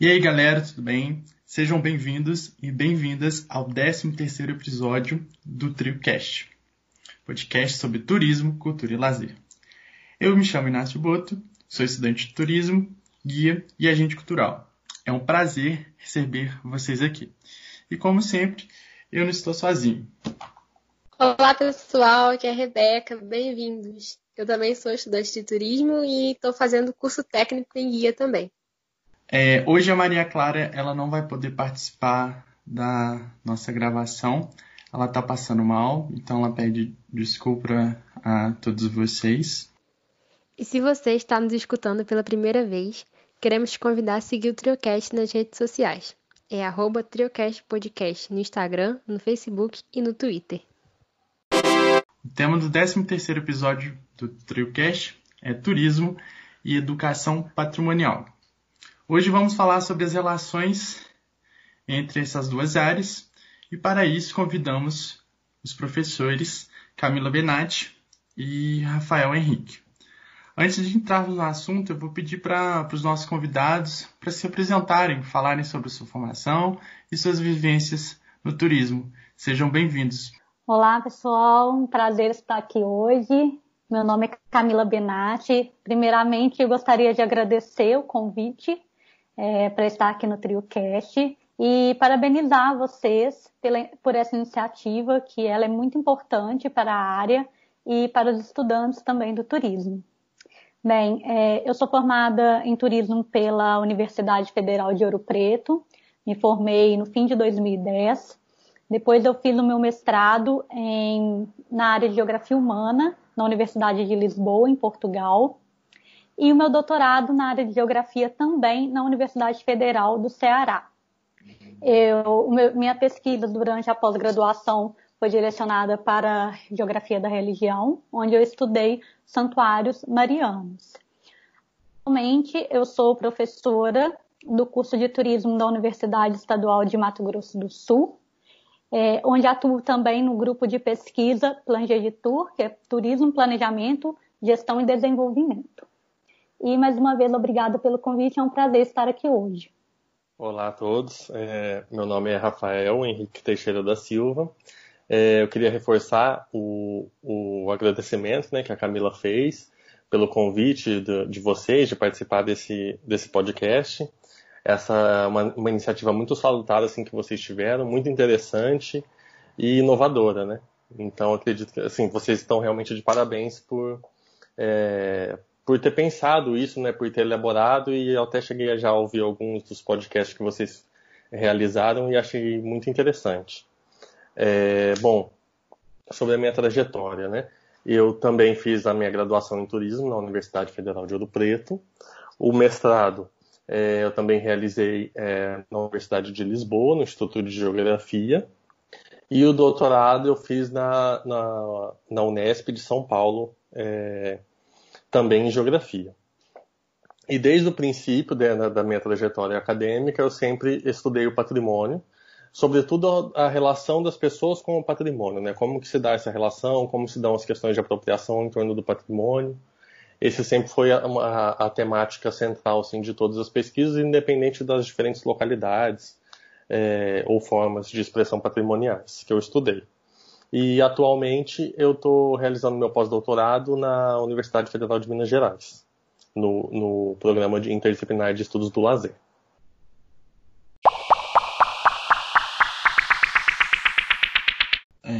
E aí, galera, tudo bem? Sejam bem-vindos e bem-vindas ao 13º episódio do TrioCast, podcast sobre turismo, cultura e lazer. Eu me chamo Inácio Boto, sou estudante de turismo, guia e agente cultural. É um prazer receber vocês aqui. E como sempre, eu não estou sozinho. Olá, pessoal, aqui é a Rebeca, bem-vindos. Eu também sou estudante de turismo e estou fazendo curso técnico em guia também. É, hoje a Maria Clara ela não vai poder participar da nossa gravação. Ela está passando mal, então ela pede desculpa a todos vocês. E se você está nos escutando pela primeira vez, queremos te convidar a seguir o Triocast nas redes sociais. É arroba Triocast Podcast no Instagram, no Facebook e no Twitter. O tema do 13º episódio do TrioCast é Turismo e Educação Patrimonial. Hoje vamos falar sobre as relações entre essas duas áreas e para isso convidamos os professores Camila Benatti e Rafael Henrique. Antes de entrarmos no assunto, eu vou pedir para os nossos convidados para se apresentarem, falarem sobre sua formação e suas vivências no turismo. Sejam bem-vindos. Olá, pessoal. Um prazer estar aqui hoje. Meu nome é Camila Benatti. Primeiramente, eu gostaria de agradecer o convite é, para estar aqui no TrioCast e parabenizar vocês pela, por essa iniciativa, que ela é muito importante para a área e para os estudantes também do turismo. Bem, é, eu sou formada em turismo pela Universidade Federal de Ouro Preto, me formei no fim de 2010 depois eu fiz o meu mestrado em, na área de Geografia Humana, na Universidade de Lisboa, em Portugal. E o meu doutorado na área de Geografia também na Universidade Federal do Ceará. Eu, minha pesquisa durante a pós-graduação foi direcionada para Geografia da Religião, onde eu estudei santuários marianos. Atualmente, eu sou professora do curso de turismo da Universidade Estadual de Mato Grosso do Sul, é, onde atuo também no grupo de pesquisa Tour, que é Turismo, Planejamento, Gestão e Desenvolvimento. E mais uma vez, obrigada pelo convite, é um prazer estar aqui hoje. Olá a todos, é, meu nome é Rafael Henrique Teixeira da Silva. É, eu queria reforçar o, o agradecimento né, que a Camila fez pelo convite de, de vocês de participar desse, desse podcast essa é uma, uma iniciativa muito salutar assim que vocês tiveram, muito interessante e inovadora, né? Então acredito que assim vocês estão realmente de parabéns por é, por ter pensado isso, né? Por ter elaborado e até cheguei a já ouvir alguns dos podcasts que vocês realizaram e achei muito interessante. É, bom, sobre a minha trajetória, né? Eu também fiz a minha graduação em turismo na Universidade Federal de Ouro Preto. O mestrado é, eu também realizei é, na Universidade de Lisboa, no Instituto de Geografia. E o doutorado eu fiz na, na, na Unesp de São Paulo, é, também em Geografia. E desde o princípio da, da minha trajetória acadêmica, eu sempre estudei o patrimônio, sobretudo a, a relação das pessoas com o patrimônio, né? Como que se dá essa relação, como se dão as questões de apropriação em torno do patrimônio esse sempre foi a, a, a temática central assim, de todas as pesquisas, independente das diferentes localidades é, ou formas de expressão patrimoniais que eu estudei. E atualmente eu estou realizando meu pós-doutorado na Universidade Federal de Minas Gerais, no, no programa de interdisciplinar de estudos do lazer. É...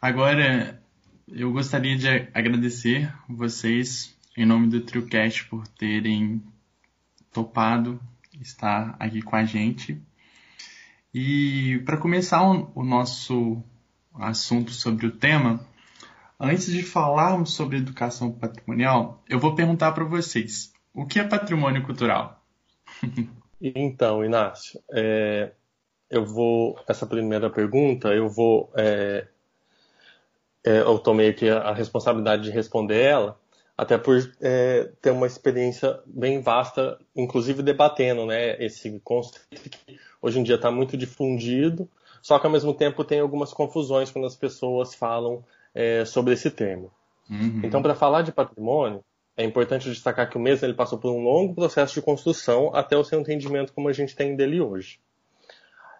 Agora, eu gostaria de agradecer vocês, em nome do TrioCast, por terem topado estar aqui com a gente. E para começar o nosso assunto sobre o tema, antes de falarmos sobre educação patrimonial, eu vou perguntar para vocês: o que é patrimônio cultural? então, Inácio, é, eu vou essa primeira pergunta eu vou é, é, eu tomei aqui a, responsabilidade de responder ela, até por é, ter uma experiência bem vasta, inclusive debatendo né, esse conceito que hoje em dia está muito difundido, só que ao mesmo tempo tem algumas confusões quando as pessoas falam é, sobre esse termo. Uhum. Então, para falar de patrimônio, é importante destacar que o mesmo ele passou por um longo processo de construção até o seu entendimento como a gente tem dele hoje.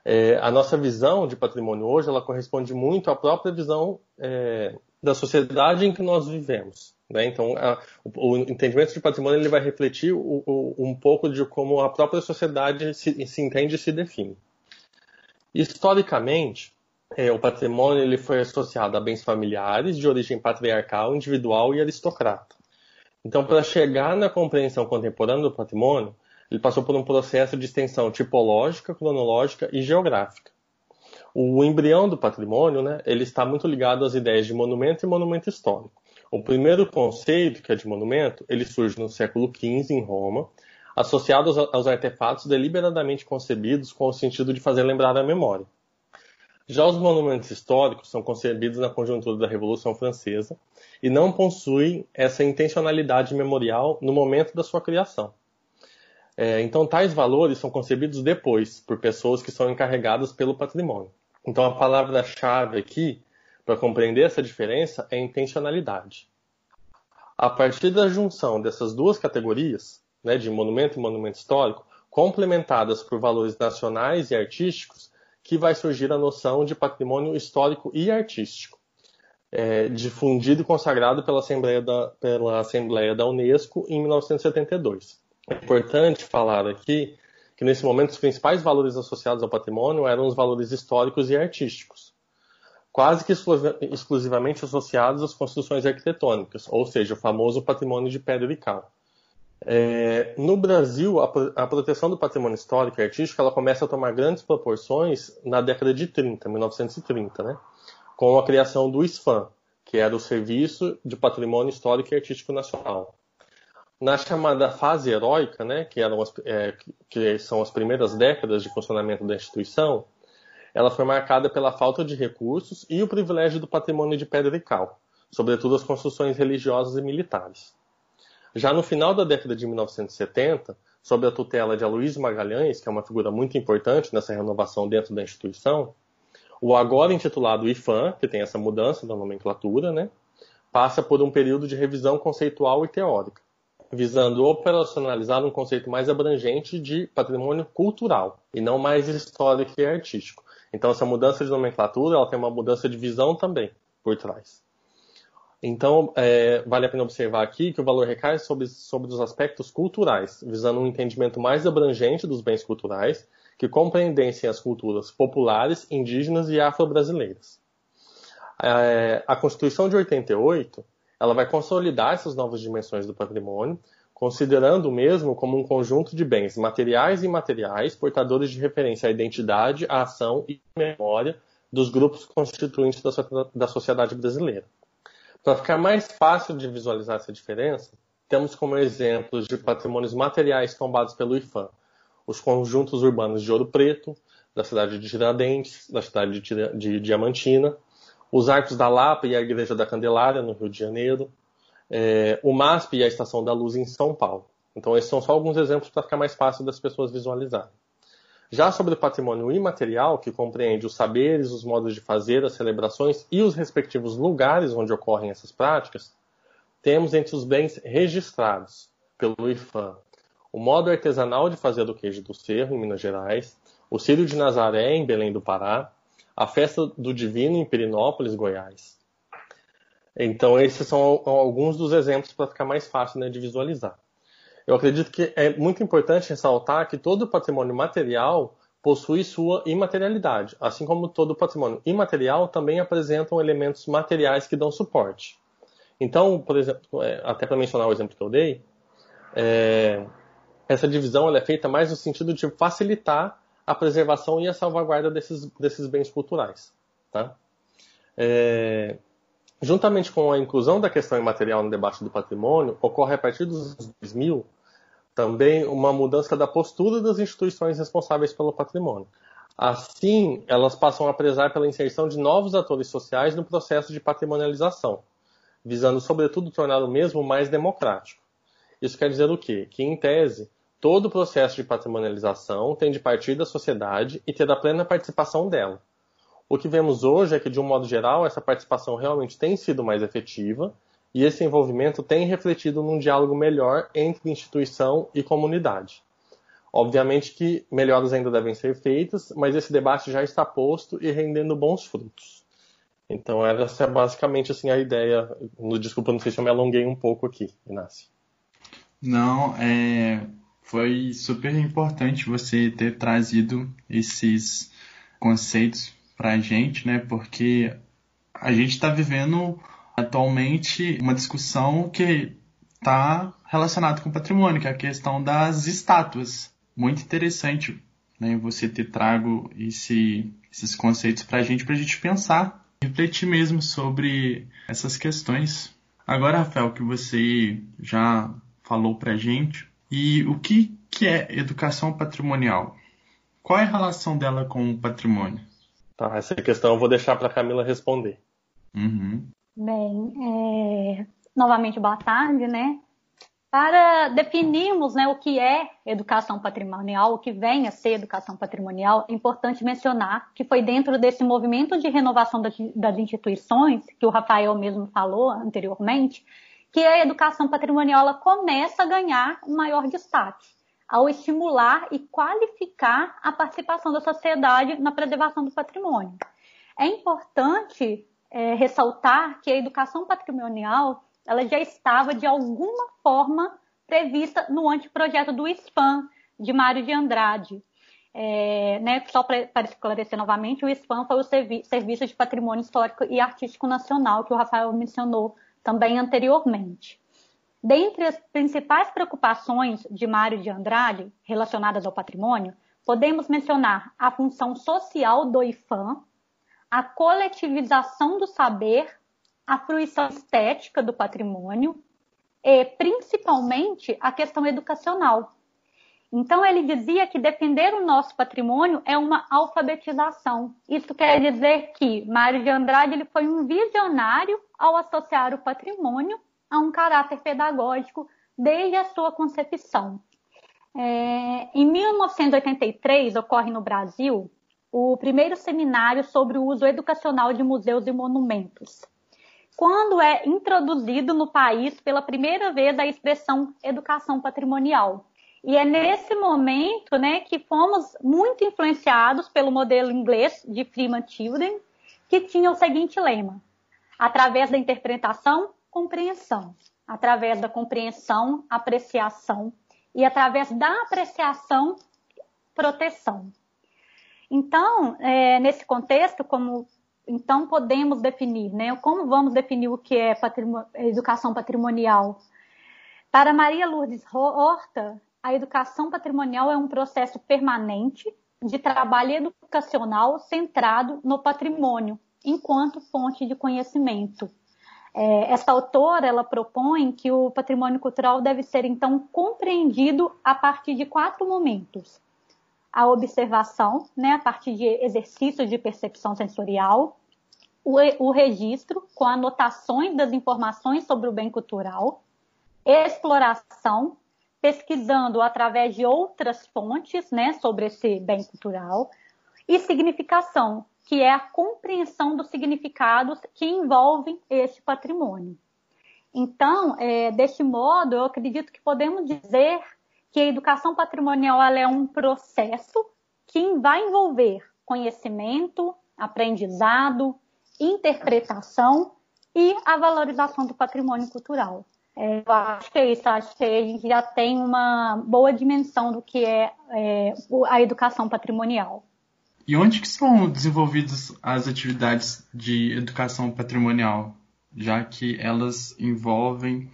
É, a nossa visão de patrimônio hoje ela corresponde muito à própria visão é, da sociedade em que nós vivemos. Né? Então, a, o, o, entendimento de patrimônio ele vai refletir o, o, um pouco de como a própria sociedade se, se entende e se define. Historicamente, é, o patrimônio ele foi associado a bens familiares de origem patriarcal, individual e aristocrata. Então, para chegar na compreensão contemporânea do patrimônio, ele passou por um processo de extensão tipológica, cronológica e geográfica. O embrião do patrimônio, né, ele está muito ligado às ideias de monumento e monumento histórico. O primeiro conceito, que é de monumento, ele surge no século XV em Roma, associado aos, artefatos deliberadamente concebidos com o sentido de fazer lembrar a memória. Já os monumentos históricos são concebidos na conjuntura da Revolução Francesa e não possuem essa intencionalidade memorial no momento da sua criação. É, então, tais valores são concebidos depois por pessoas que são encarregadas pelo patrimônio. Então, a palavra-chave aqui para compreender essa diferença é intencionalidade. A partir da junção dessas duas categorias, né, de monumento e monumento histórico, complementadas por valores nacionais e artísticos, que vai surgir a noção de patrimônio histórico e artístico, é, difundido e consagrado pela Assembleia, da, pela Assembleia da Unesco em 1972. É importante falar aqui que nesse momento os principais valores associados ao patrimônio eram os valores históricos e artísticos quase que exclusivamente associados às construções arquitetônicas, ou seja, o famoso patrimônio de pedra e cal. É, no Brasil, a, a, proteção do patrimônio histórico e artístico ela começa a tomar grandes proporções na década de 30, 1930, né? com a criação do SFAM, que era o Serviço de Patrimônio Histórico e Artístico Nacional. Na chamada fase heróica, né, que, eram as, é, que são as primeiras décadas de funcionamento da instituição, ela foi marcada pela falta de recursos e o privilégio do patrimônio de pedra e cal, sobretudo as construções religiosas e militares. Já no final da década de 1970, sob a tutela de Aloysio Magalhães, que é uma figura muito importante nessa renovação dentro da instituição, o agora intitulado IFAM, que tem essa mudança da nomenclatura, né, passa por um período de revisão conceitual e teórica, visando operacionalizar um conceito mais abrangente de patrimônio cultural, e não mais histórico e artístico, então, essa mudança de nomenclatura ela tem uma mudança de visão também por trás. Então, é, vale a pena observar aqui que o valor recai sobre, sobre os aspectos culturais, visando um entendimento mais abrangente dos bens culturais, que compreendessem as culturas populares, indígenas e afro-brasileiras. É, a Constituição de 88 ela vai consolidar essas novas dimensões do patrimônio, considerando o mesmo como um conjunto de bens materiais e imateriais portadores de referência à identidade, à ação e memória dos grupos constituintes da sociedade brasileira. Para ficar mais fácil de visualizar essa diferença, temos como exemplos de patrimônios materiais tombados pelo IFAM os conjuntos urbanos de Ouro Preto, da cidade de Tiradentes, da cidade de Diamantina, os arcos da Lapa e a Igreja da Candelária, no Rio de Janeiro, é, o MASP e a Estação da Luz em São Paulo. Então, esses são só alguns exemplos para ficar mais fácil das pessoas visualizarem. Já sobre o patrimônio imaterial, que compreende os saberes, os modos de fazer, as celebrações e os respectivos lugares onde ocorrem essas práticas, temos entre os bens registrados pelo IFAM o modo artesanal de fazer do queijo do Cerro, em Minas Gerais, o Círio de Nazaré, em Belém do Pará, a Festa do Divino, em Perinópolis, Goiás, então, esses são alguns dos exemplos para ficar mais fácil né, de visualizar. Eu acredito que é muito importante ressaltar que todo patrimônio material possui sua imaterialidade, assim como todo patrimônio imaterial também apresentam elementos materiais que dão suporte. Então, por exemplo, é, até para mencionar o exemplo que eu dei, é, essa divisão é feita mais no sentido de facilitar a preservação e a salvaguarda desses, desses bens culturais. Tá? É, Juntamente com a inclusão da questão imaterial no debate do patrimônio, ocorre a partir dos anos 2000 também uma mudança da postura das instituições responsáveis pelo patrimônio. Assim, elas passam a prezar pela inserção de novos atores sociais no processo de patrimonialização, visando, sobretudo, tornar o mesmo mais democrático. Isso quer dizer o quê? Que, em tese, todo o processo de patrimonialização tem de partir da sociedade e ter a plena participação dela. O que vemos hoje é que, de um modo geral, essa participação realmente tem sido mais efetiva e esse envolvimento tem refletido num diálogo melhor entre instituição e comunidade. Obviamente que melhoras ainda devem ser feitas, mas esse debate já está posto e rendendo bons frutos. Então essa é basicamente assim a ideia. Desculpa, não sei se eu me alonguei um pouco aqui, Inácio. Não, é, foi super importante você ter trazido esses conceitos para a gente, né? Porque a gente está vivendo atualmente uma discussão que está relacionada com o patrimônio, que é a questão das estátuas. Muito interessante né, você ter trago esse, esses conceitos para a gente, para a gente pensar, refletir mesmo sobre essas questões. Agora, Rafael, que você já falou para a gente, e o que, que é educação patrimonial? Qual é a relação dela com o patrimônio? Tá, essa questão eu vou deixar para Camila responder. Uhum. Bem, é... novamente boa tarde, né? Para definirmos né, o que é educação patrimonial, o que vem a ser educação patrimonial, é importante mencionar que foi dentro desse movimento de renovação das instituições, que o Rafael mesmo falou anteriormente, que a educação patrimonial ela começa a ganhar um maior destaque ao estimular e qualificar a participação da sociedade na preservação do patrimônio. É importante é, ressaltar que a educação patrimonial ela já estava de alguma forma prevista no anteprojeto do SPAM de Mário de Andrade. É, né, só para esclarecer novamente, o SPAM foi o Serviço de Patrimônio Histórico e Artístico Nacional que o Rafael mencionou também anteriormente. Dentre as principais preocupações de Mário de Andrade relacionadas ao patrimônio, podemos mencionar a função social do IFAM, a coletivização do saber, a fruição estética do patrimônio e, principalmente, a questão educacional. Então, ele dizia que defender o nosso patrimônio é uma alfabetização. Isso quer dizer que Mário de Andrade ele foi um visionário ao associar o patrimônio a um caráter pedagógico desde a sua concepção. É, em 1983, ocorre no Brasil o primeiro seminário sobre o uso educacional de museus e monumentos. Quando é introduzido no país pela primeira vez a expressão educação patrimonial. E é nesse momento né, que fomos muito influenciados pelo modelo inglês de Freeman Tilden, que tinha o seguinte lema: através da interpretação, compreensão. Através da compreensão, apreciação. E através da apreciação, proteção. Então, é, nesse contexto, como então podemos definir, né? Como vamos definir o que é educação patrimonial? Para Maria Lourdes Horta, a educação patrimonial é um processo permanente de trabalho educacional centrado no patrimônio, enquanto fonte de conhecimento. É, essa autora ela propõe que o patrimônio cultural deve ser então compreendido a partir de quatro momentos: a observação, né, a partir de exercícios de percepção sensorial, o, o registro com anotações das informações sobre o bem cultural, exploração, pesquisando através de outras fontes, né, sobre esse bem cultural, e significação, que é a compreensão dos significados que envolvem este patrimônio. Então, é, deste modo, eu acredito que podemos dizer que a educação patrimonial é um processo que vai envolver conhecimento, aprendizado, interpretação e a valorização do patrimônio cultural. É, eu acho que é isso, acho que a gente já tem uma boa dimensão do que é, é a educação patrimonial. E onde que são desenvolvidas as atividades de educação patrimonial, já que elas envolvem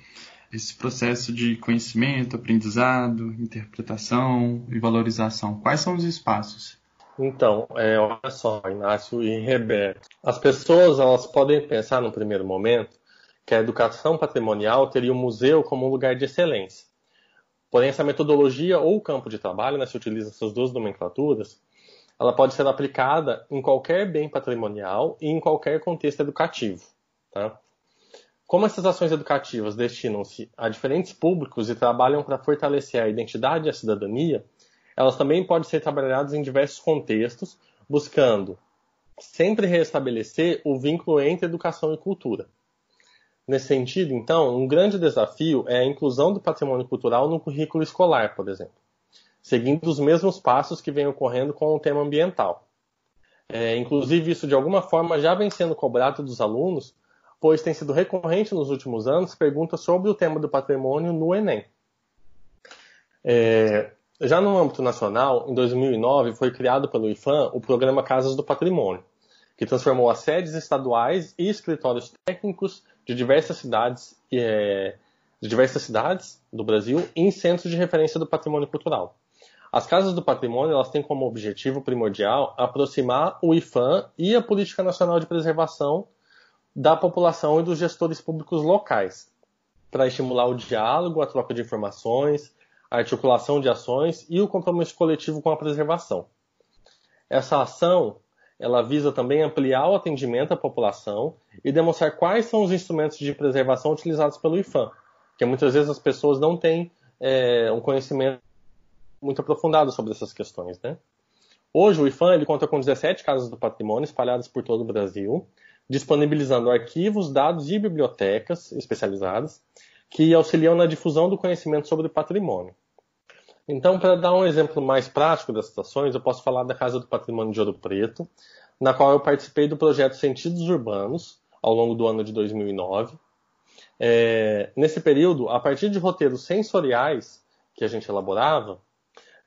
esse processo de conhecimento, aprendizado, interpretação e valorização? Quais são os espaços? Então, é, olha só, Inácio e Rebeca. As pessoas elas podem pensar no primeiro momento que a educação patrimonial teria o um museu como um lugar de excelência. Porém, essa metodologia ou campo de trabalho, né, se utiliza essas duas nomenclaturas, ela pode ser aplicada em qualquer bem patrimonial e em qualquer contexto educativo. Tá? Como essas ações educativas destinam-se a diferentes públicos e trabalham para fortalecer a identidade e a cidadania, elas também podem ser trabalhadas em diversos contextos, buscando sempre restabelecer o vínculo entre educação e cultura. Nesse sentido, então, um grande desafio é a inclusão do patrimônio cultural no currículo escolar, por exemplo, seguindo os mesmos passos que vem ocorrendo com o tema ambiental. É, inclusive, isso de alguma forma já vem sendo cobrado dos alunos, pois tem sido recorrente nos últimos anos perguntas sobre o tema do patrimônio no Enem. É, já no âmbito nacional, em 2009, foi criado pelo IFAM o programa Casas do Patrimônio, que transformou as sedes estaduais e escritórios técnicos de diversas cidades, é, de diversas cidades do Brasil em centros de referência do patrimônio cultural. As casas do patrimônio elas têm como objetivo primordial aproximar o IFAM e a Política Nacional de Preservação da população e dos gestores públicos locais, para estimular o diálogo, a troca de informações, a articulação de ações e o compromisso coletivo com a preservação. Essa ação ela visa também ampliar o atendimento à população e demonstrar quais são os instrumentos de preservação utilizados pelo IFAM, que muitas vezes as pessoas não têm é, um conhecimento muito aprofundado sobre essas questões. Né? Hoje o IFAM ele conta com 17 casas do patrimônio espalhadas por todo o Brasil, disponibilizando arquivos, dados e bibliotecas especializadas que auxiliam na difusão do conhecimento sobre o patrimônio. Então, para dar um exemplo mais prático das ações, eu posso falar da Casa do Patrimônio de Ouro Preto, na qual eu participei do projeto Sentidos Urbanos, ao longo do ano de 2009. É, nesse período, a partir de roteiros sensoriais que a gente elaborava,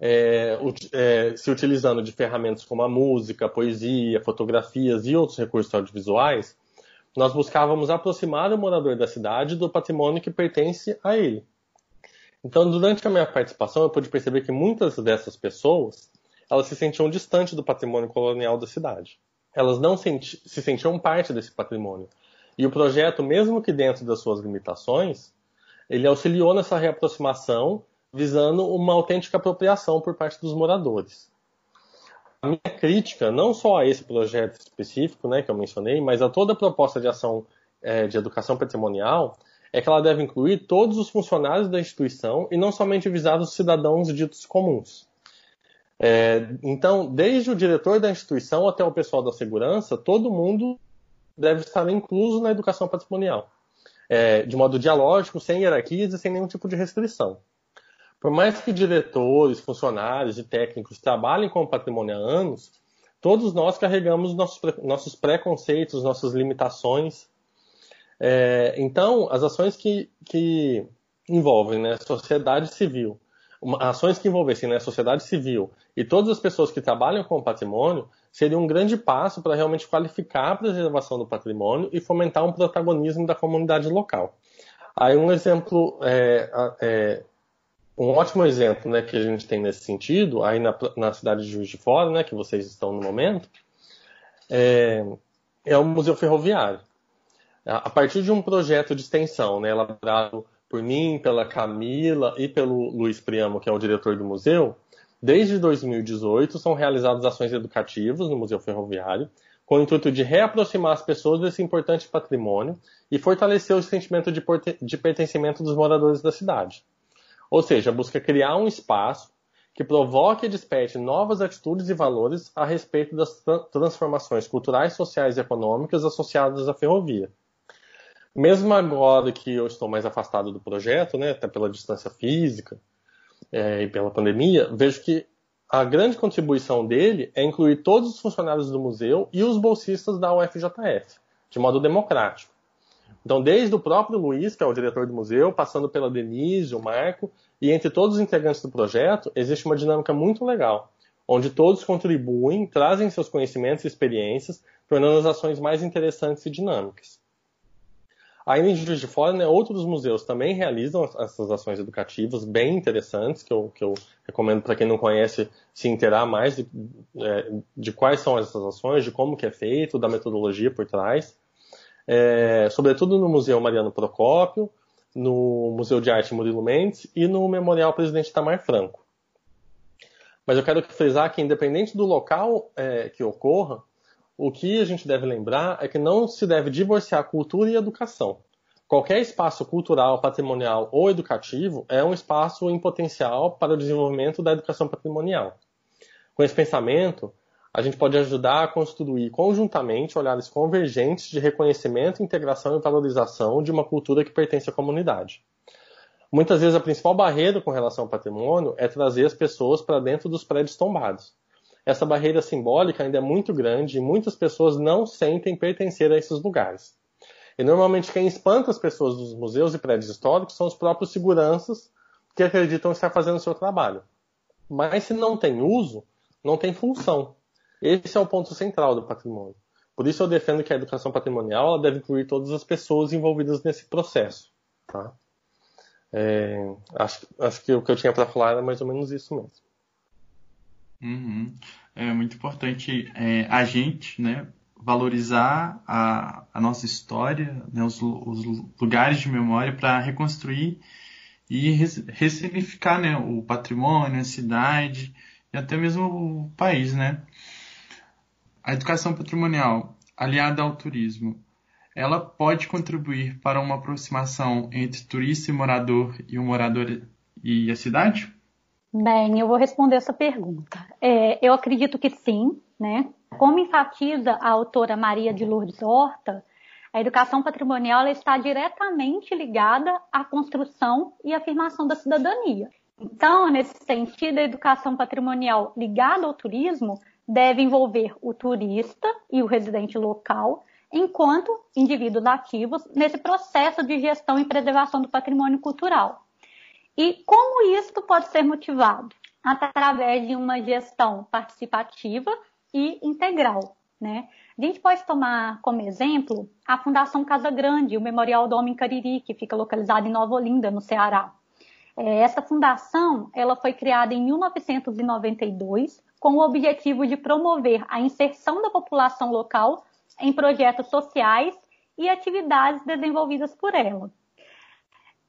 é, é, se utilizando de ferramentas como a música, a poesia, fotografias e outros recursos audiovisuais, nós buscávamos aproximar o morador da cidade do patrimônio que pertence a ele. Então, durante a minha participação, eu pude perceber que muitas dessas pessoas elas se sentiam distantes do patrimônio colonial da cidade. Elas não senti se sentiam parte desse patrimônio. E o projeto, mesmo que dentro das suas limitações, ele auxiliou nessa reaproximação, visando uma autêntica apropriação por parte dos moradores. A minha crítica, não só a esse projeto específico, né, que eu mencionei, mas a toda a proposta de ação é, de educação patrimonial, é que ela deve incluir todos os funcionários da instituição e não somente visar os cidadãos ditos comuns. É, então, desde o diretor da instituição até o pessoal da segurança, todo mundo deve estar incluso na educação patrimonial, é, de modo dialógico, sem hierarquias e sem nenhum tipo de restrição. Por mais que diretores, funcionários e técnicos trabalhem com o patrimônio há anos, todos nós carregamos nossos, nossos preconceitos, nossas limitações é, então, as ações que, que envolvem né, sociedade civil, ações que envolvessem né, sociedade civil e todas as pessoas que trabalham com o patrimônio, seria um grande passo para realmente qualificar a preservação do patrimônio e fomentar um protagonismo da comunidade local. Aí um exemplo, é, é, um ótimo exemplo né, que a gente tem nesse sentido, aí na, na cidade de Juiz de Fora, né, que vocês estão no momento, é, é o Museu Ferroviário a partir de um projeto de extensão, né, elaborado por mim, pela Camila e pelo Luiz Priamo, que é o diretor do museu, desde 2018 são realizadas ações educativas no Museu Ferroviário, com o intuito de reaproximar as pessoas desse importante patrimônio e fortalecer o sentimento de, de pertencimento dos moradores da cidade. Ou seja, busca criar um espaço que provoque e desperte novas atitudes e valores a respeito das transformações culturais, sociais e econômicas associadas à ferrovia mesmo agora que eu estou mais afastado do projeto, né, até pela distância física é, e pela pandemia, vejo que a grande contribuição dele é incluir todos os funcionários do museu e os bolsistas da UFJF, de modo democrático. Então, desde o próprio Luiz, que é o diretor do museu, passando pela Denise, o Marco, e entre todos os integrantes do projeto, existe uma dinâmica muito legal, onde todos contribuem, trazem seus conhecimentos e experiências, tornando as ações mais interessantes e dinâmicas. Ainda em Juiz de Fora, né, outros museus também realizam essas ações educativas bem interessantes, que eu, que eu recomendo para quem não conhece se inteirar mais de, é, de, quais são essas ações, de como que é feito, da metodologia por trás. É, sobretudo no Museu Mariano Procópio, no Museu de Arte Murilo Mendes e no Memorial Presidente Tamar Franco. Mas eu quero frisar que, independente do local é, que ocorra, o que a gente deve lembrar é que não se deve divorciar cultura e educação. Qualquer espaço cultural, patrimonial ou educativo é um espaço em potencial para o desenvolvimento da educação patrimonial. Com esse pensamento, a gente pode ajudar a construir conjuntamente olhares convergentes de reconhecimento, integração e valorização de uma cultura que pertence à comunidade. Muitas vezes a principal barreira com relação ao patrimônio é trazer as pessoas para dentro dos prédios tombados. Essa barreira simbólica ainda é muito grande e muitas pessoas não sentem pertencer a esses lugares. E normalmente quem espanta as pessoas dos museus e prédios históricos são os próprios seguranças que acreditam estar fazendo o seu trabalho. Mas se não tem uso, não tem função. Esse é o ponto central do patrimônio. Por isso eu defendo que a educação patrimonial deve incluir todas as pessoas envolvidas nesse processo. Tá? É, acho, acho que o que eu tinha para falar era mais ou menos isso mesmo. Uhum. É muito importante é, a gente, né, valorizar a, a nossa história, né, os, os, lugares de memória para reconstruir e ressignificar né, o patrimônio, a cidade e até mesmo o país. Né? A educação patrimonial aliada ao turismo, ela pode contribuir para uma aproximação entre turista e morador e o morador e a cidade? Bem, eu vou responder essa pergunta. É, eu acredito que sim, né? Como enfatiza a autora Maria de Lourdes Horta, a educação patrimonial está diretamente ligada à construção e afirmação da cidadania. Então, nesse sentido, a educação patrimonial ligada ao turismo deve envolver o turista e o residente local, enquanto indivíduos ativos nesse processo de gestão e preservação do patrimônio cultural. E como isso pode ser motivado? Através de uma gestão participativa e integral. Né? A gente pode tomar como exemplo a Fundação Casa Grande, o Memorial do Homem Cariri, que fica localizado em Nova Olinda, no Ceará. É, essa fundação ela foi criada em 1992 com o objetivo de promover a inserção da população local em projetos sociais e atividades desenvolvidas por ela.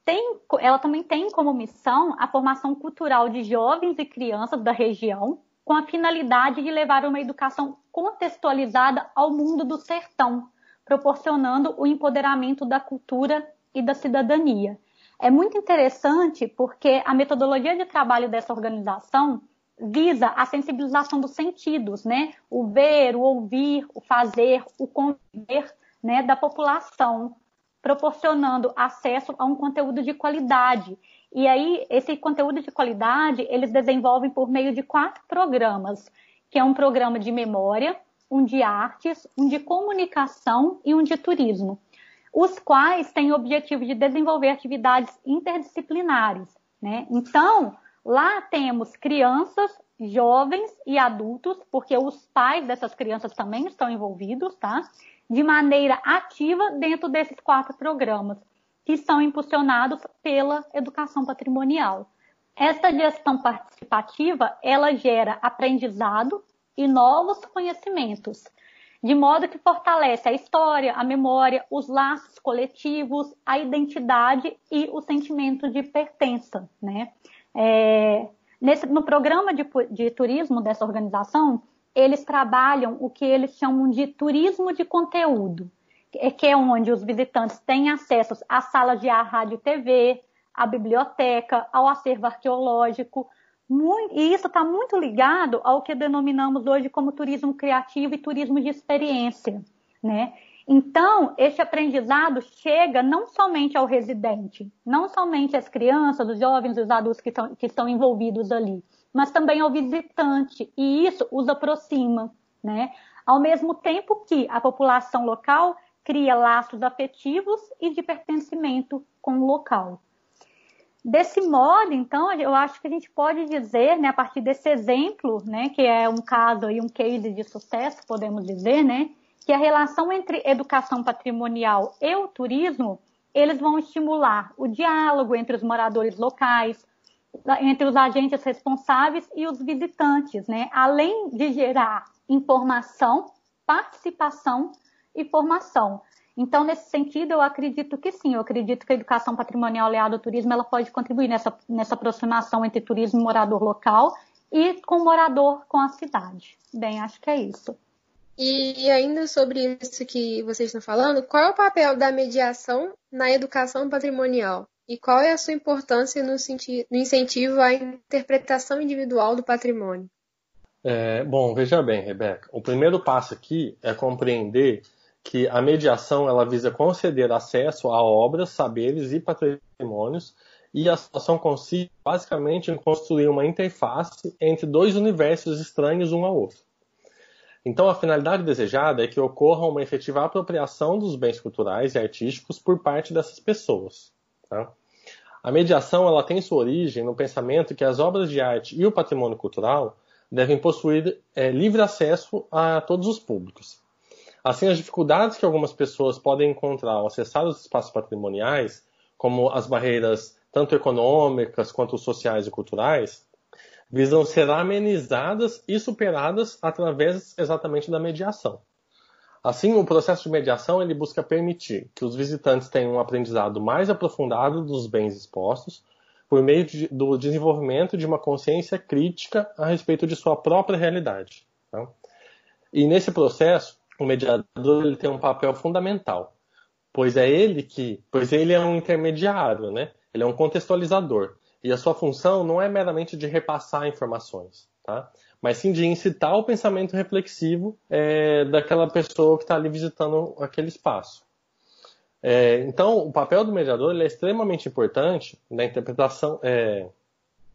Tem, ela também tem como missão a formação cultural de jovens e crianças da região, com a finalidade de levar uma educação contextualizada ao mundo do sertão, proporcionando o empoderamento da cultura e da cidadania. É muito interessante porque a metodologia de trabalho dessa organização visa a sensibilização dos sentidos, né? O ver, o ouvir, o fazer, o conviver, né, da população, proporcionando acesso a um conteúdo de qualidade e aí, esse conteúdo de qualidade, eles desenvolvem por meio de quatro programas, que é um programa de memória, um de artes, um de comunicação e um de turismo, os quais têm o objetivo de desenvolver atividades interdisciplinares. Né? Então, lá temos crianças, jovens e adultos, porque os pais dessas crianças também estão envolvidos, tá? De maneira ativa dentro desses quatro programas que são impulsionados pela educação patrimonial. Essa gestão participativa, ela gera aprendizado e novos conhecimentos, de modo que fortalece a história, a memória, os laços coletivos, a identidade e o sentimento de pertença, né? É, nesse, no programa de, de turismo dessa organização, eles trabalham o que eles chamam de turismo de conteúdo. É que é onde os visitantes têm acesso à sala de ar, rádio e TV, à biblioteca, ao acervo arqueológico. Muito, e isso está muito ligado ao que denominamos hoje como turismo criativo e turismo de experiência. Né? Então, esse aprendizado chega não somente ao residente, não somente às crianças, os jovens, os adultos que, que estão envolvidos ali, mas também ao visitante, e isso os aproxima. Né? Ao mesmo tempo que a população local cria laços afetivos e de pertencimento com o local. Desse modo, então, eu acho que a gente pode dizer, né, a partir desse exemplo, né, que é um caso e um case de sucesso, podemos dizer, né, que a relação entre educação patrimonial e o turismo, eles vão estimular o diálogo entre os moradores locais, entre os agentes responsáveis e os visitantes, né, além de gerar informação, participação e formação. Então, nesse sentido, eu acredito que sim, eu acredito que a educação patrimonial aliada ao turismo ela pode contribuir nessa, nessa aproximação entre turismo e morador local e com o morador com a cidade. Bem, acho que é isso. E ainda sobre isso que vocês estão falando, qual é o papel da mediação na educação patrimonial? E qual é a sua importância no, no incentivo à interpretação individual do patrimônio? É, bom, veja bem, Rebeca. O primeiro passo aqui é compreender que a mediação ela visa conceder acesso a obras, saberes e patrimônios e a situação consiste basicamente em construir uma interface entre dois universos estranhos um ao outro. Então, a finalidade desejada é que ocorra uma efetiva apropriação dos bens culturais e artísticos por parte dessas pessoas. Tá? A mediação ela tem sua origem no pensamento que as obras de arte e o patrimônio cultural devem possuir é, livre acesso a todos os públicos. Assim, as dificuldades que algumas pessoas podem encontrar ao acessar os espaços patrimoniais, como as barreiras tanto econômicas quanto sociais e culturais, visam ser amenizadas e superadas através exatamente da mediação. Assim, o processo de mediação ele busca permitir que os visitantes tenham um aprendizado mais aprofundado dos bens expostos, por meio de, do desenvolvimento de uma consciência crítica a respeito de sua própria realidade. Tá? E nesse processo, o mediador ele tem um papel fundamental, pois é ele que, pois ele é um intermediário, né? Ele é um contextualizador. E a sua função não é meramente de repassar informações, tá? mas sim de incitar o pensamento reflexivo é, daquela pessoa que está ali visitando aquele espaço. É, então, o papel do mediador é extremamente importante na interpretação, é,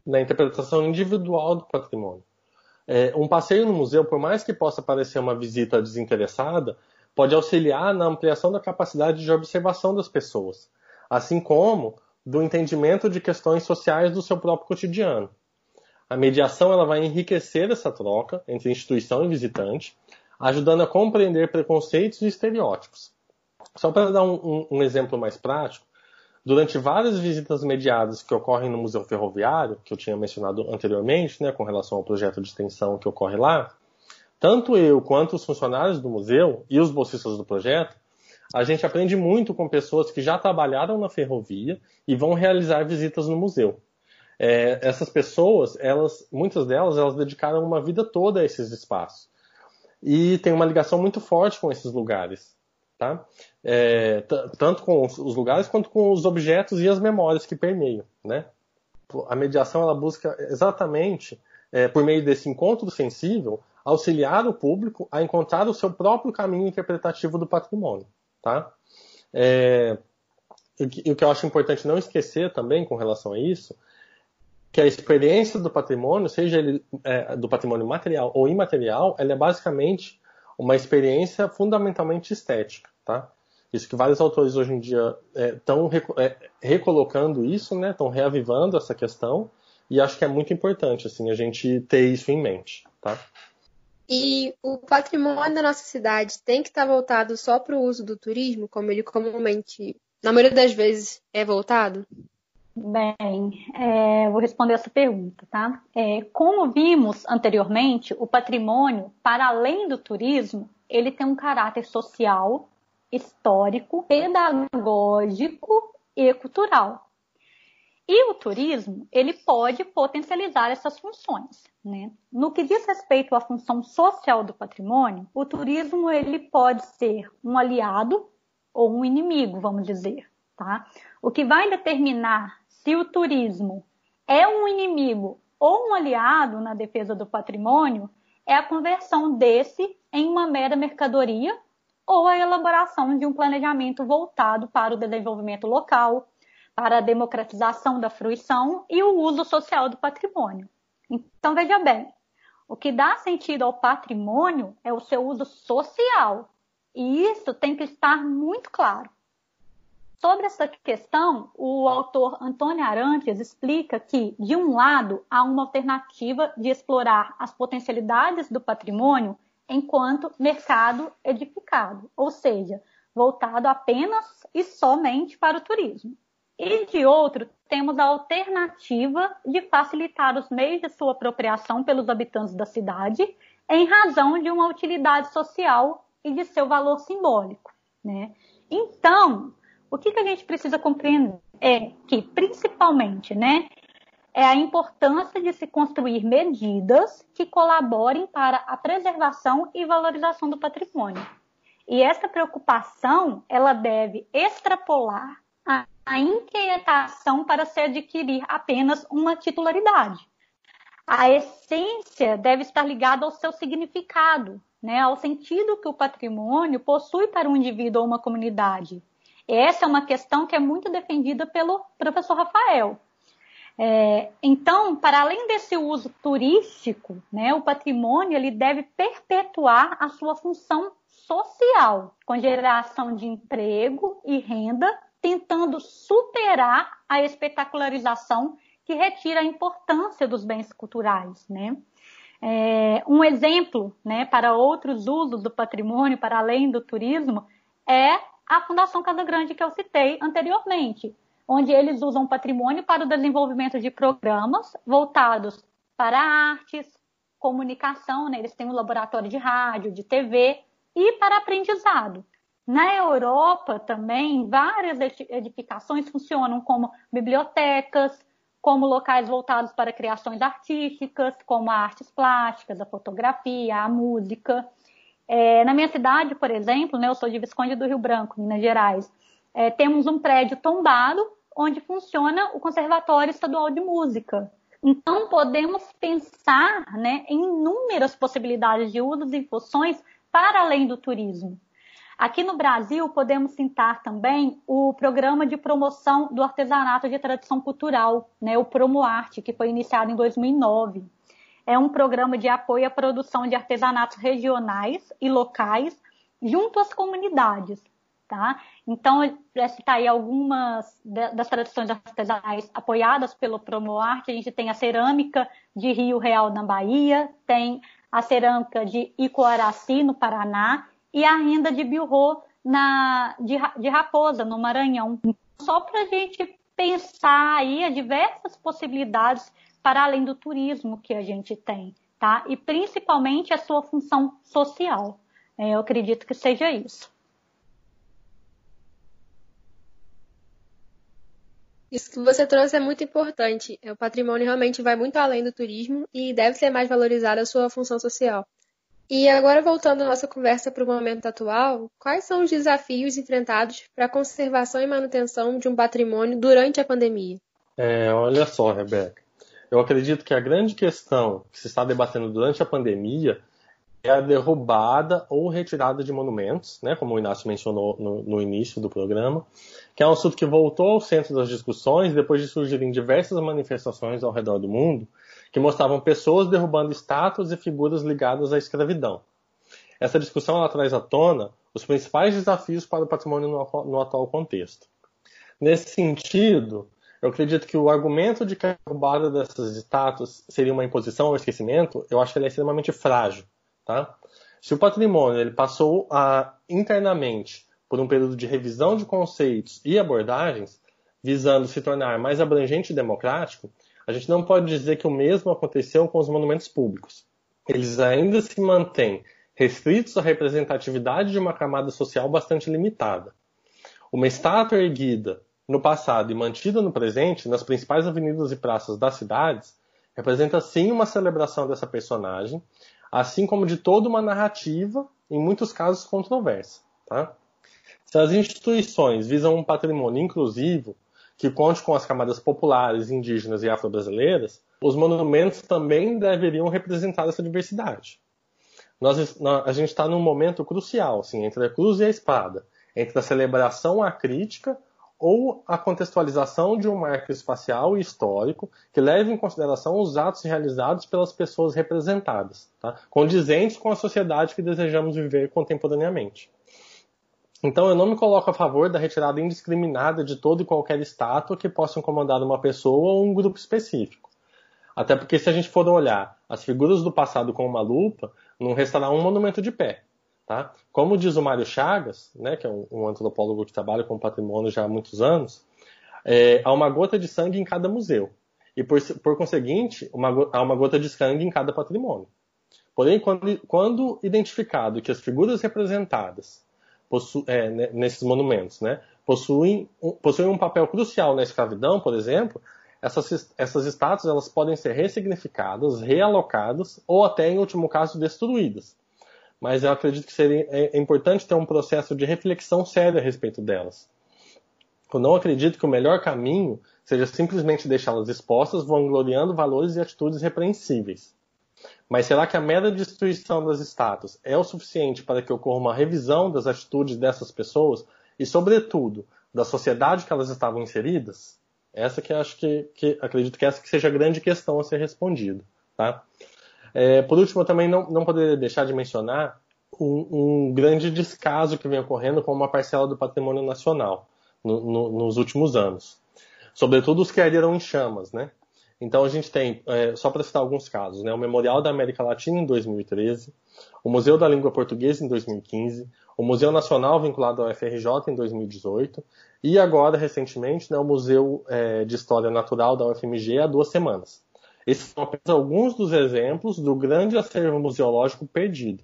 na interpretação individual do patrimônio. É, um passeio no museu, por mais que possa parecer uma visita desinteressada, pode auxiliar na ampliação da capacidade de observação das pessoas, assim como do entendimento de questões sociais do seu próprio cotidiano. A mediação ela vai enriquecer essa troca entre instituição e visitante, ajudando a compreender preconceitos e estereótipos. Só para dar um, um, um exemplo mais prático, durante várias visitas mediadas que ocorrem no Museu Ferroviário, que eu tinha mencionado anteriormente, né, com relação ao projeto de extensão que ocorre lá, tanto eu quanto os funcionários do museu e os bolsistas do projeto a gente aprende muito com pessoas que já trabalharam na ferrovia e vão realizar visitas no museu. É, essas pessoas, elas, muitas delas, elas dedicaram uma vida toda a esses espaços e tem uma ligação muito forte com esses lugares, tá? É, tanto com os lugares quanto com os objetos e as memórias que permeiam, né? A mediação ela busca exatamente é, por meio desse encontro sensível auxiliar o público a encontrar o seu próprio caminho interpretativo do patrimônio tá? É, e o que eu acho importante não esquecer também com relação a isso, que a experiência do patrimônio, seja ele é, do patrimônio material ou imaterial, ela é basicamente uma experiência fundamentalmente estética, tá? Isso que vários autores hoje em dia estão é, é, recolocando isso, né? Estão reavivando essa questão e acho que é muito importante assim a gente ter isso em mente, tá? E o patrimônio da nossa cidade tem que estar voltado só para o uso do turismo, como ele comumente, na maioria das vezes, é voltado? Bem, é, vou responder essa pergunta, tá? É, como vimos anteriormente, o patrimônio, para além do turismo, ele tem um caráter social, histórico, pedagógico e cultural. E o turismo, ele pode potencializar essas funções. Né? No que diz respeito à função social do patrimônio, o turismo ele pode ser um aliado ou um inimigo, vamos dizer. Tá? O que vai determinar se o turismo é um inimigo ou um aliado na defesa do patrimônio é a conversão desse em uma mera mercadoria ou a elaboração de um planejamento voltado para o desenvolvimento local, para a democratização da fruição e o uso social do patrimônio. Então, veja bem, o que dá sentido ao patrimônio é o seu uso social. E isso tem que estar muito claro. Sobre essa questão, o autor Antônio Arantes explica que, de um lado, há uma alternativa de explorar as potencialidades do patrimônio enquanto mercado edificado, ou seja, voltado apenas e somente para o turismo. E de outro, temos a alternativa de facilitar os meios de sua apropriação pelos habitantes da cidade, em razão de uma utilidade social e de seu valor simbólico. Né? Então, o que, que a gente precisa compreender é que, principalmente, né, é a importância de se construir medidas que colaborem para a preservação e valorização do patrimônio. E essa preocupação, ela deve extrapolar a inquietação para se adquirir apenas uma titularidade. a essência deve estar ligada ao seu significado, né, ao sentido que o patrimônio possui para um indivíduo ou uma comunidade. Essa é uma questão que é muito defendida pelo professor Rafael. É, então, para além desse uso turístico, né, o patrimônio ele deve perpetuar a sua função social, com geração de emprego e renda, tentando superar a espetacularização que retira a importância dos bens culturais, né? É, um exemplo, né, para outros usos do patrimônio, para além do turismo, é a Fundação Casa Grande que eu citei anteriormente, onde eles usam patrimônio para o desenvolvimento de programas voltados para artes, comunicação, né? eles têm um laboratório de rádio, de TV e para aprendizado. Na Europa também, várias edificações funcionam como bibliotecas, como locais voltados para criações artísticas, como artes plásticas, a fotografia, a música. É, na minha cidade, por exemplo, né, eu sou de Visconde do Rio Branco, Minas Gerais, é, temos um prédio tombado onde funciona o Conservatório Estadual de Música. Então, podemos pensar né, em inúmeras possibilidades de usos e funções para além do turismo. Aqui no Brasil, podemos citar também o programa de promoção do artesanato de tradição cultural, né, o Promoarte, que foi iniciado em 2009. É um programa de apoio à produção de artesanatos regionais e locais junto às comunidades. Tá? Então, já citar aí algumas das tradições artesanais apoiadas pelo Promoarte. A gente tem a cerâmica de Rio Real, na Bahia, tem a cerâmica de Icoaraci, no Paraná, e a renda de Bilro na, de, de Raposa, no Maranhão. Só para a gente pensar aí as diversas possibilidades para além do turismo que a gente tem, tá? E principalmente a sua função social. É, eu acredito que seja isso. Isso que você trouxe é muito importante. O patrimônio realmente vai muito além do turismo e deve ser mais valorizado a sua função social. E agora, voltando a nossa conversa para o momento atual, quais são os desafios enfrentados para a conservação e manutenção de um patrimônio durante a pandemia? É, olha só, Rebeca. Eu acredito que a grande questão que se está debatendo durante a pandemia é a derrubada ou retirada de monumentos, né, como o Inácio mencionou no, no, início do programa, que é um assunto que voltou ao centro das discussões depois de surgirem diversas manifestações ao redor do mundo que mostravam pessoas derrubando estátuas e figuras ligadas à escravidão. Essa discussão ela traz à tona os principais desafios para o patrimônio no, no atual contexto. Nesse sentido, eu acredito que o argumento de que a derrubada dessas estátuas seria uma imposição ao esquecimento, eu acho que ele é extremamente frágil. Tá? Se o patrimônio ele passou a, internamente por um período de revisão de conceitos e abordagens, visando se tornar mais abrangente e democrático, a gente não pode dizer que o mesmo aconteceu com os monumentos públicos. Eles ainda se mantêm restritos à representatividade de uma camada social bastante limitada. Uma estátua erguida no passado e mantida no presente nas principais avenidas e praças das cidades representa sim uma celebração dessa personagem, assim como de toda uma narrativa, em muitos casos controversa. Tá? Se as instituições visam um patrimônio inclusivo, que conte com as camadas populares, indígenas e afro-brasileiras, os monumentos também deveriam representar essa diversidade. Nós, a gente está num momento crucial, assim, entre a cruz e a espada, entre a celebração à crítica ou a contextualização de um marco espacial e histórico que leve em consideração os atos realizados pelas pessoas representadas, tá? condizentes com a sociedade que desejamos viver contemporaneamente. Então eu não me coloco a favor da retirada indiscriminada de toda e qualquer estátua que possa incomodar uma pessoa ou um grupo específico. Até porque se a gente for olhar as figuras do passado com uma lupa, não restará um monumento de pé. Tá? Como diz o Mário Chagas, né, que é um, antropólogo que trabalha com patrimônio já há muitos anos, é, há uma gota de sangue em cada museu. E por, por conseguinte, uma, há uma gota de sangue em cada patrimônio. Porém, quando, quando identificado que as figuras representadas é, nesses monumentos, né? Possuem, possuem um papel crucial na escravidão, por exemplo, essas, essas estátuas elas podem ser ressignificadas, realocadas ou até, em último caso, destruídas. Mas eu acredito que seria é, é importante ter um processo de reflexão séria a respeito delas. Eu não acredito que o melhor caminho seja simplesmente deixá-las expostas, vangloriando valores e atitudes repreensíveis. Mas será que a mera destruição das estátuas é o suficiente para que ocorra uma revisão das atitudes dessas pessoas e, sobretudo, da sociedade que elas estavam inseridas? Essa que acho que, que acredito que essa que seja a grande questão a ser respondida, tá? É, por último, eu também não, não poderia deixar de mencionar um, um, grande descaso que vem ocorrendo com uma parcela do patrimônio nacional no, no, nos últimos anos. Sobretudo os que arderam em chamas, né? Então a gente tem, é, só para citar alguns casos, né, o Memorial da América Latina em 2013, o Museu da Língua Portuguesa em 2015, o Museu Nacional vinculado ao FRJ em 2018 e agora, recentemente, né, o Museu é, de História Natural da UFMG há duas semanas. Esses são apenas alguns dos exemplos do grande acervo museológico perdido.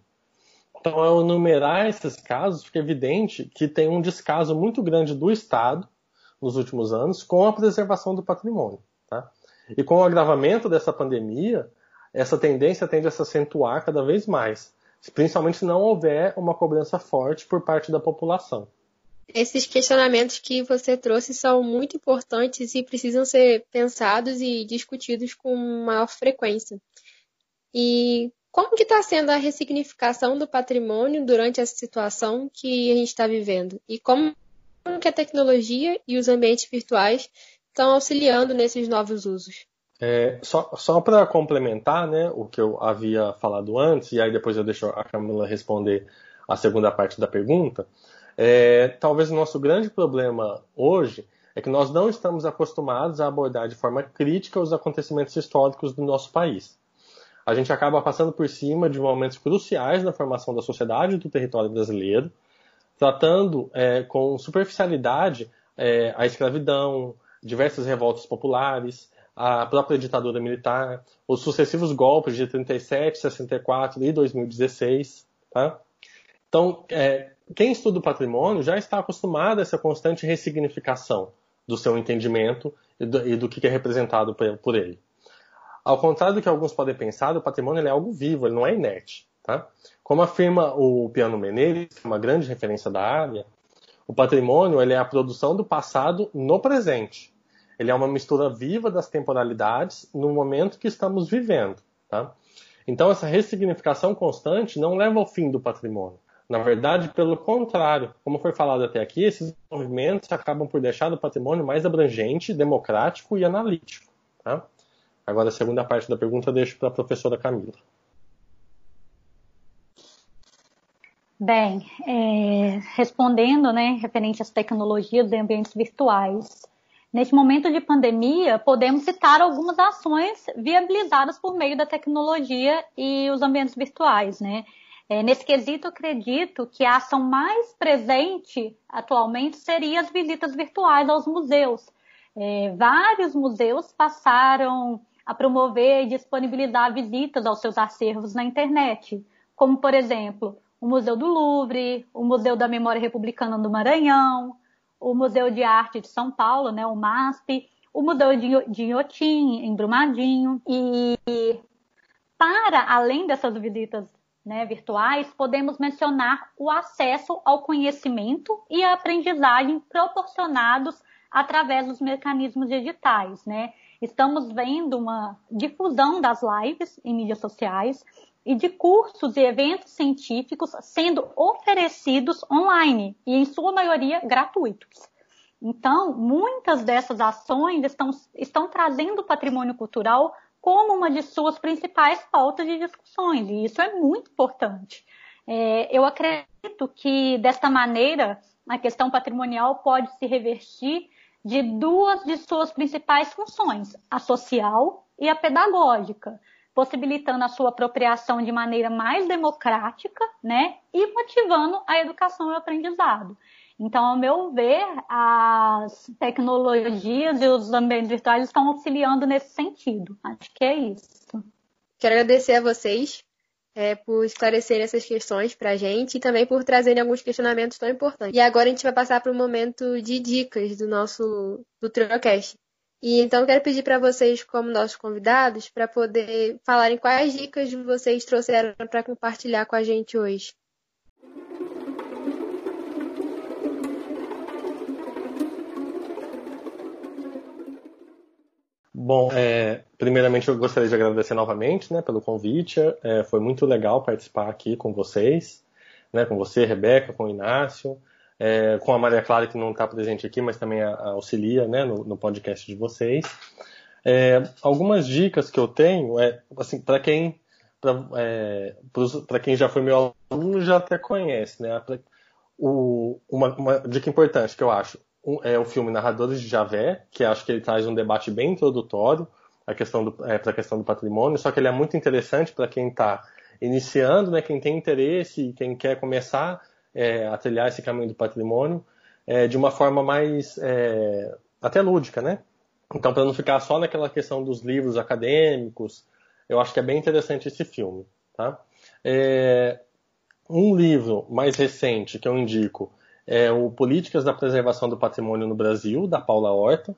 Então, ao enumerar esses casos, fica evidente que tem um descaso muito grande do Estado nos últimos anos com a preservação do patrimônio. E com o agravamento dessa pandemia, essa tendência tende a se acentuar cada vez mais, principalmente se não houver uma cobrança forte por parte da população. Esses questionamentos que você trouxe são muito importantes e precisam ser pensados e discutidos com maior frequência. E como que está sendo a ressignificação do patrimônio durante essa situação que a gente está vivendo? E como que a tecnologia e os ambientes virtuais estão auxiliando nesses novos usos? É, só só para complementar né, o que eu havia falado antes, e aí depois eu deixo a Camila responder a segunda parte da pergunta, é, talvez o nosso grande problema hoje é que nós não estamos acostumados a abordar de forma crítica os acontecimentos históricos do nosso país. A gente acaba passando por cima de momentos cruciais na formação da sociedade do território brasileiro, tratando é, com superficialidade é, a escravidão, diversas revoltas populares, a própria ditadura militar, os sucessivos golpes de 37, 64 e 2016. Tá? Então, é, quem estuda o patrimônio já está acostumado a essa constante ressignificação do seu entendimento e do, e do que é representado por ele. Ao contrário do que alguns podem pensar, o patrimônio é algo vivo, ele não é inerte. Tá? Como afirma o Piano Menezes, é uma grande referência da área, o patrimônio ele é a produção do passado no presente. Ele é uma mistura viva das temporalidades no momento que estamos vivendo. Tá? Então, essa ressignificação constante não leva ao fim do patrimônio. Na verdade, pelo contrário, como foi falado até aqui, esses movimentos acabam por deixar o patrimônio mais abrangente, democrático e analítico. Tá? Agora, a segunda parte da pergunta deixo para a professora Camila. Bem, é, respondendo, né, referente às tecnologias de ambientes virtuais, neste momento de pandemia, podemos citar algumas ações viabilizadas por meio da tecnologia e os ambientes virtuais, né? É, nesse quesito, acredito que a ação mais presente atualmente seria as visitas virtuais aos museus. É, vários museus passaram a promover e disponibilizar visitas aos seus acervos na internet, como, por exemplo, o Museu do Louvre, o Museu da Memória Republicana do Maranhão, o Museu de Arte de São Paulo, né, o MASP, o Museu de Inhotim, em Brumadinho. E para além dessas visitas né, virtuais, podemos mencionar o acesso ao conhecimento e a aprendizagem proporcionados através dos mecanismos digitais. Né? Estamos vendo uma difusão das lives em mídias sociais e de cursos e eventos científicos sendo oferecidos online e, em sua maioria, gratuitos. Então, muitas dessas ações estão, estão trazendo o patrimônio cultural como uma de suas principais pautas de discussões, e isso é muito importante. É, eu acredito que, desta maneira, a questão patrimonial pode se revertir de duas de suas principais funções, a social e a pedagógica, possibilitando a sua apropriação de maneira mais democrática, né, e motivando a educação e o aprendizado. Então, ao meu ver, as tecnologias e os ambientes virtuais estão auxiliando nesse sentido. Acho que é isso. Quero agradecer a vocês é, por esclarecer essas questões para a gente e também por trazerem alguns questionamentos tão importantes. E agora a gente vai passar para o momento de dicas do nosso do Triocast. E então quero pedir para vocês, como nossos convidados, para poder falarem quais dicas vocês trouxeram para compartilhar com a gente hoje. Bom, é, primeiramente eu gostaria de agradecer novamente né, pelo convite. É, foi muito legal participar aqui com vocês, né, com você, Rebeca, com o Inácio, é, com a Maria Clara, que não está presente aqui, mas também auxilia né, no, no podcast de vocês. É, algumas dicas que eu tenho, é, assim, para quem para é, quem já foi meu aluno já até conhece, né? O, uma, uma, dica importante que eu acho um, é o filme Narradores de Javé, que acho que ele traz um debate bem introdutório a questão é, para a questão do patrimônio, só que ele é muito interessante para quem está iniciando, né? Quem tem interesse, quem quer começar é, a trilhar esse caminho do patrimônio é, de uma forma mais é, até lúdica, né? Então, para não ficar só naquela questão dos livros acadêmicos, eu acho que é bem interessante esse filme. Tá? É, um livro mais recente que eu indico é o Políticas da Preservação do Patrimônio no Brasil, da Paula Horta,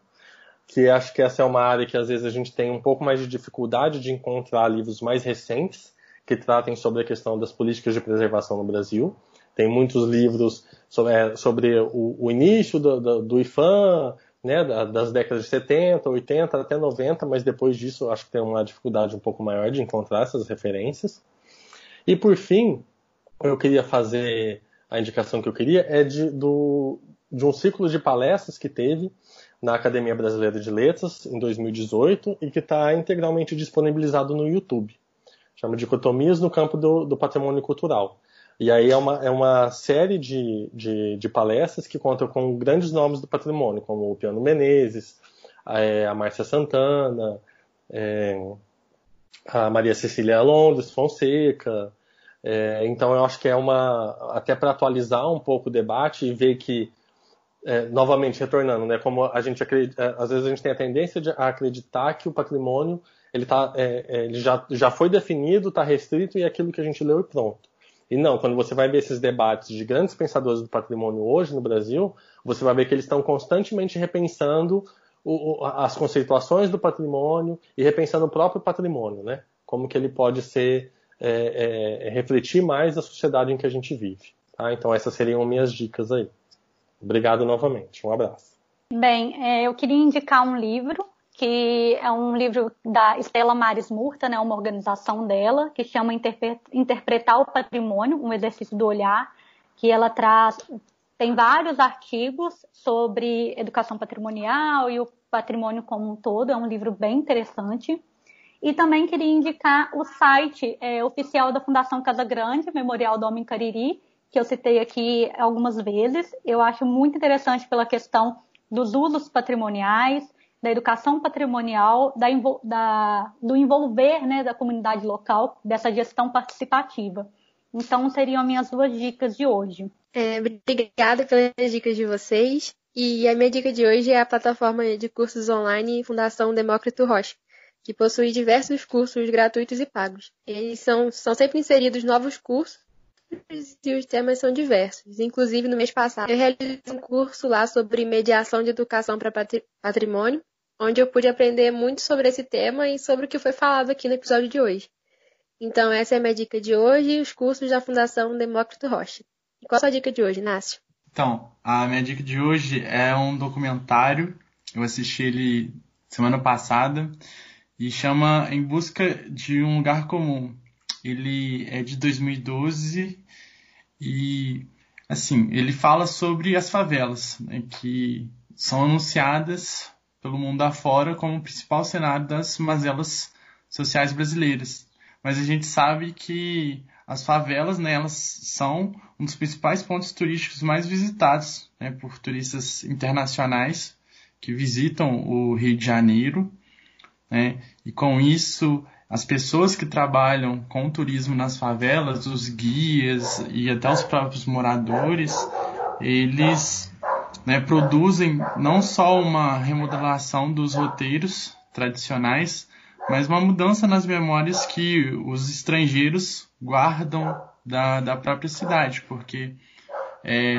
que acho que essa é uma área que às vezes a gente tem um pouco mais de dificuldade de encontrar livros mais recentes que tratem sobre a questão das políticas de preservação no Brasil. Tem muitos livros sobre, é, sobre o, o, início do, do, do IFAM, né, das décadas de 70, 80 até 90, mas depois disso acho que tem uma dificuldade um pouco maior de encontrar essas referências. E por fim, eu queria fazer a indicação que eu queria é de, do, de um ciclo de palestras que teve na Academia Brasileira de Letras em 2018 e que está integralmente disponibilizado no YouTube. Chama Dicotomias no Campo do, do Patrimônio Cultural. E aí é uma, é uma série de, de, de, palestras que contam com grandes nomes do patrimônio, como o Piano Menezes, a, é, a Márcia Santana, é, a Maria Cecília Londres Fonseca. É, então eu acho que é uma. até para atualizar um pouco o debate e ver que, é, novamente, retornando, né, como a gente acredita, é, às vezes a gente tem a tendência de acreditar que o patrimônio ele, tá, é, ele já, já foi definido, está restrito e é aquilo que a gente leu e pronto. E não, quando você vai ver esses debates de grandes pensadores do patrimônio hoje no Brasil, você vai ver que eles estão constantemente repensando o, as conceituações do patrimônio e repensando o próprio patrimônio, né? Como que ele pode ser é, é, é, refletir mais a sociedade em que a gente vive. Tá? Então essas seriam minhas dicas aí. Obrigado novamente. Um abraço. Bem, é, eu queria indicar um livro que é um livro da Estela Mares Murta, né, uma organização dela, que chama Interpretar o Patrimônio, um exercício do olhar, que ela traz, tem vários artigos sobre educação patrimonial e o patrimônio como um todo, é um livro bem interessante. E também queria indicar o site é, oficial da Fundação Casa Grande, Memorial do Homem Cariri, que eu citei aqui algumas vezes. Eu acho muito interessante pela questão dos usos patrimoniais, da educação patrimonial, da, da, do envolver né, da comunidade local, dessa gestão participativa. Então, seriam minhas duas dicas de hoje. É, obrigada pelas dicas de vocês. E a minha dica de hoje é a plataforma de cursos online Fundação Demócrito Rocha, que possui diversos cursos gratuitos e pagos. Eles são, são sempre inseridos novos cursos e os temas são diversos. Inclusive, no mês passado, eu realizei um curso lá sobre mediação de educação para patrimônio, onde eu pude aprender muito sobre esse tema e sobre o que foi falado aqui no episódio de hoje. Então, essa é a minha dica de hoje, os cursos da Fundação Demócrito Rocha. E qual a sua dica de hoje, Inácio? Então, a minha dica de hoje é um documentário. Eu assisti ele semana passada e chama Em Busca de um Lugar Comum. Ele é de 2012 e, assim, ele fala sobre as favelas, né, que são anunciadas pelo mundo afora como principal cenário das mazelas sociais brasileiras. Mas a gente sabe que as favelas, né, elas são um dos principais pontos turísticos mais visitados né, por turistas internacionais que visitam o Rio de Janeiro. Né, e com isso, as pessoas que trabalham com o turismo nas favelas, os guias e até os próprios moradores, eles né, produzem não só uma remodelação dos roteiros tradicionais, mas uma mudança nas memórias que os estrangeiros guardam da, da própria cidade, porque é,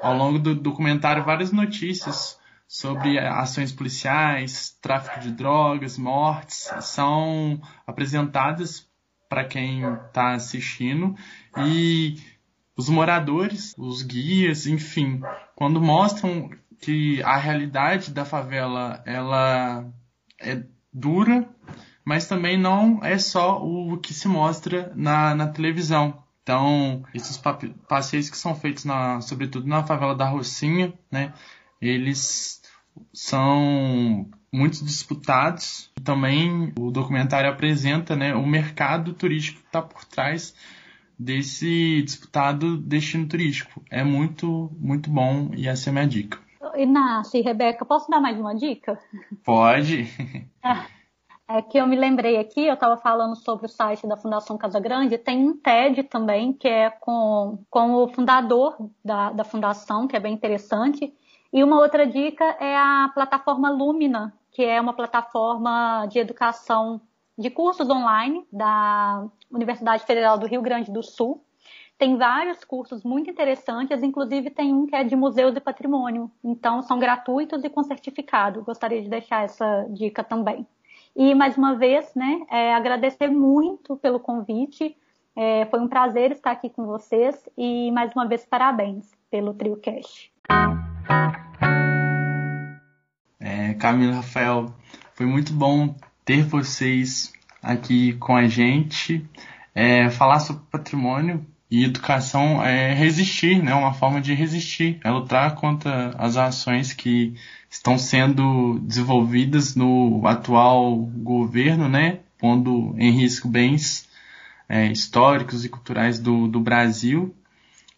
ao longo do documentário várias notícias sobre ações policiais, tráfico de drogas, mortes são apresentadas para quem está assistindo e os moradores, os guias, enfim, quando mostram que a realidade da favela ela é dura, mas também não é só o que se mostra na, na televisão. Então, esses passeios que são feitos, na, sobretudo na favela da Rocinha, né, eles são muito disputados. Também o documentário apresenta né, o mercado turístico que está por trás desse disputado destino turístico. É muito, muito bom e essa é a minha dica. Inácio e Rebeca, posso dar mais uma dica? Pode. É que eu me lembrei aqui, eu estava falando sobre o site da Fundação Casa Grande, tem um TED também, que é com, com o fundador da, da fundação, que é bem interessante. E uma outra dica é a plataforma Lumina, que é uma plataforma de educação de cursos online da Universidade Federal do Rio Grande do Sul. Tem vários cursos muito interessantes, inclusive tem um que é de museus e patrimônio. Então, são gratuitos e com certificado. Gostaria de deixar essa dica também. E mais uma vez, né, é, agradecer muito pelo convite. É, foi um prazer estar aqui com vocês e mais uma vez parabéns pelo TrioCast. É, Camila Rafael, foi muito bom ter vocês aqui com a gente. É, falar sobre patrimônio e educação é resistir, né? Uma forma de resistir, é lutar contra as ações que estão sendo desenvolvidas no atual governo, né? Pondo em risco bens é, históricos e culturais do, do Brasil.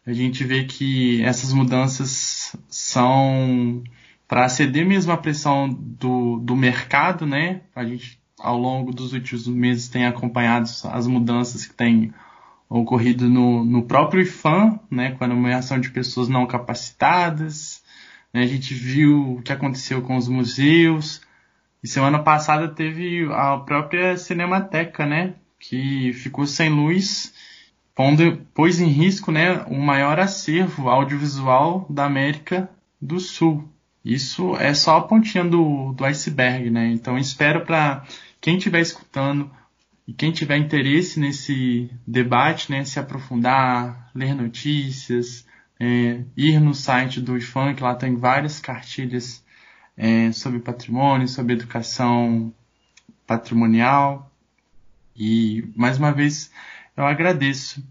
A gente vê que essas mudanças são para ceder mesmo à pressão do, do mercado, né? A gente, ao longo dos últimos meses, tem acompanhado as mudanças que têm ocorrido no, no próprio IFAM, né, com a nomeação de pessoas não capacitadas. Né, a gente viu o que aconteceu com os museus. E semana passada teve a própria Cinemateca, né, que ficou sem luz, pondo, pôs em risco né, o maior acervo audiovisual da América do Sul. Isso é só a pontinha do, do iceberg, né? Então espero para quem estiver escutando e quem tiver interesse nesse debate, né, se aprofundar, ler notícias, é, ir no site do IFAM, que lá tem várias cartilhas é, sobre patrimônio, sobre educação patrimonial. E, mais uma vez, eu agradeço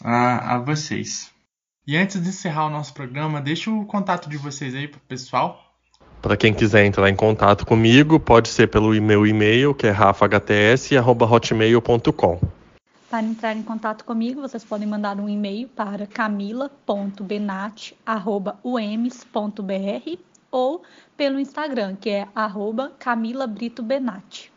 a, a vocês. E antes de encerrar o nosso programa, deixa o contato de vocês aí para o pessoal. Para quem quiser entrar em contato comigo, pode ser pelo meu e-mail, que é rafahts.hotmail.com. Para entrar em contato comigo, vocês podem mandar um e-mail para camila.benat.uems.br ou pelo Instagram, que é arroba Camila Brito Benatti.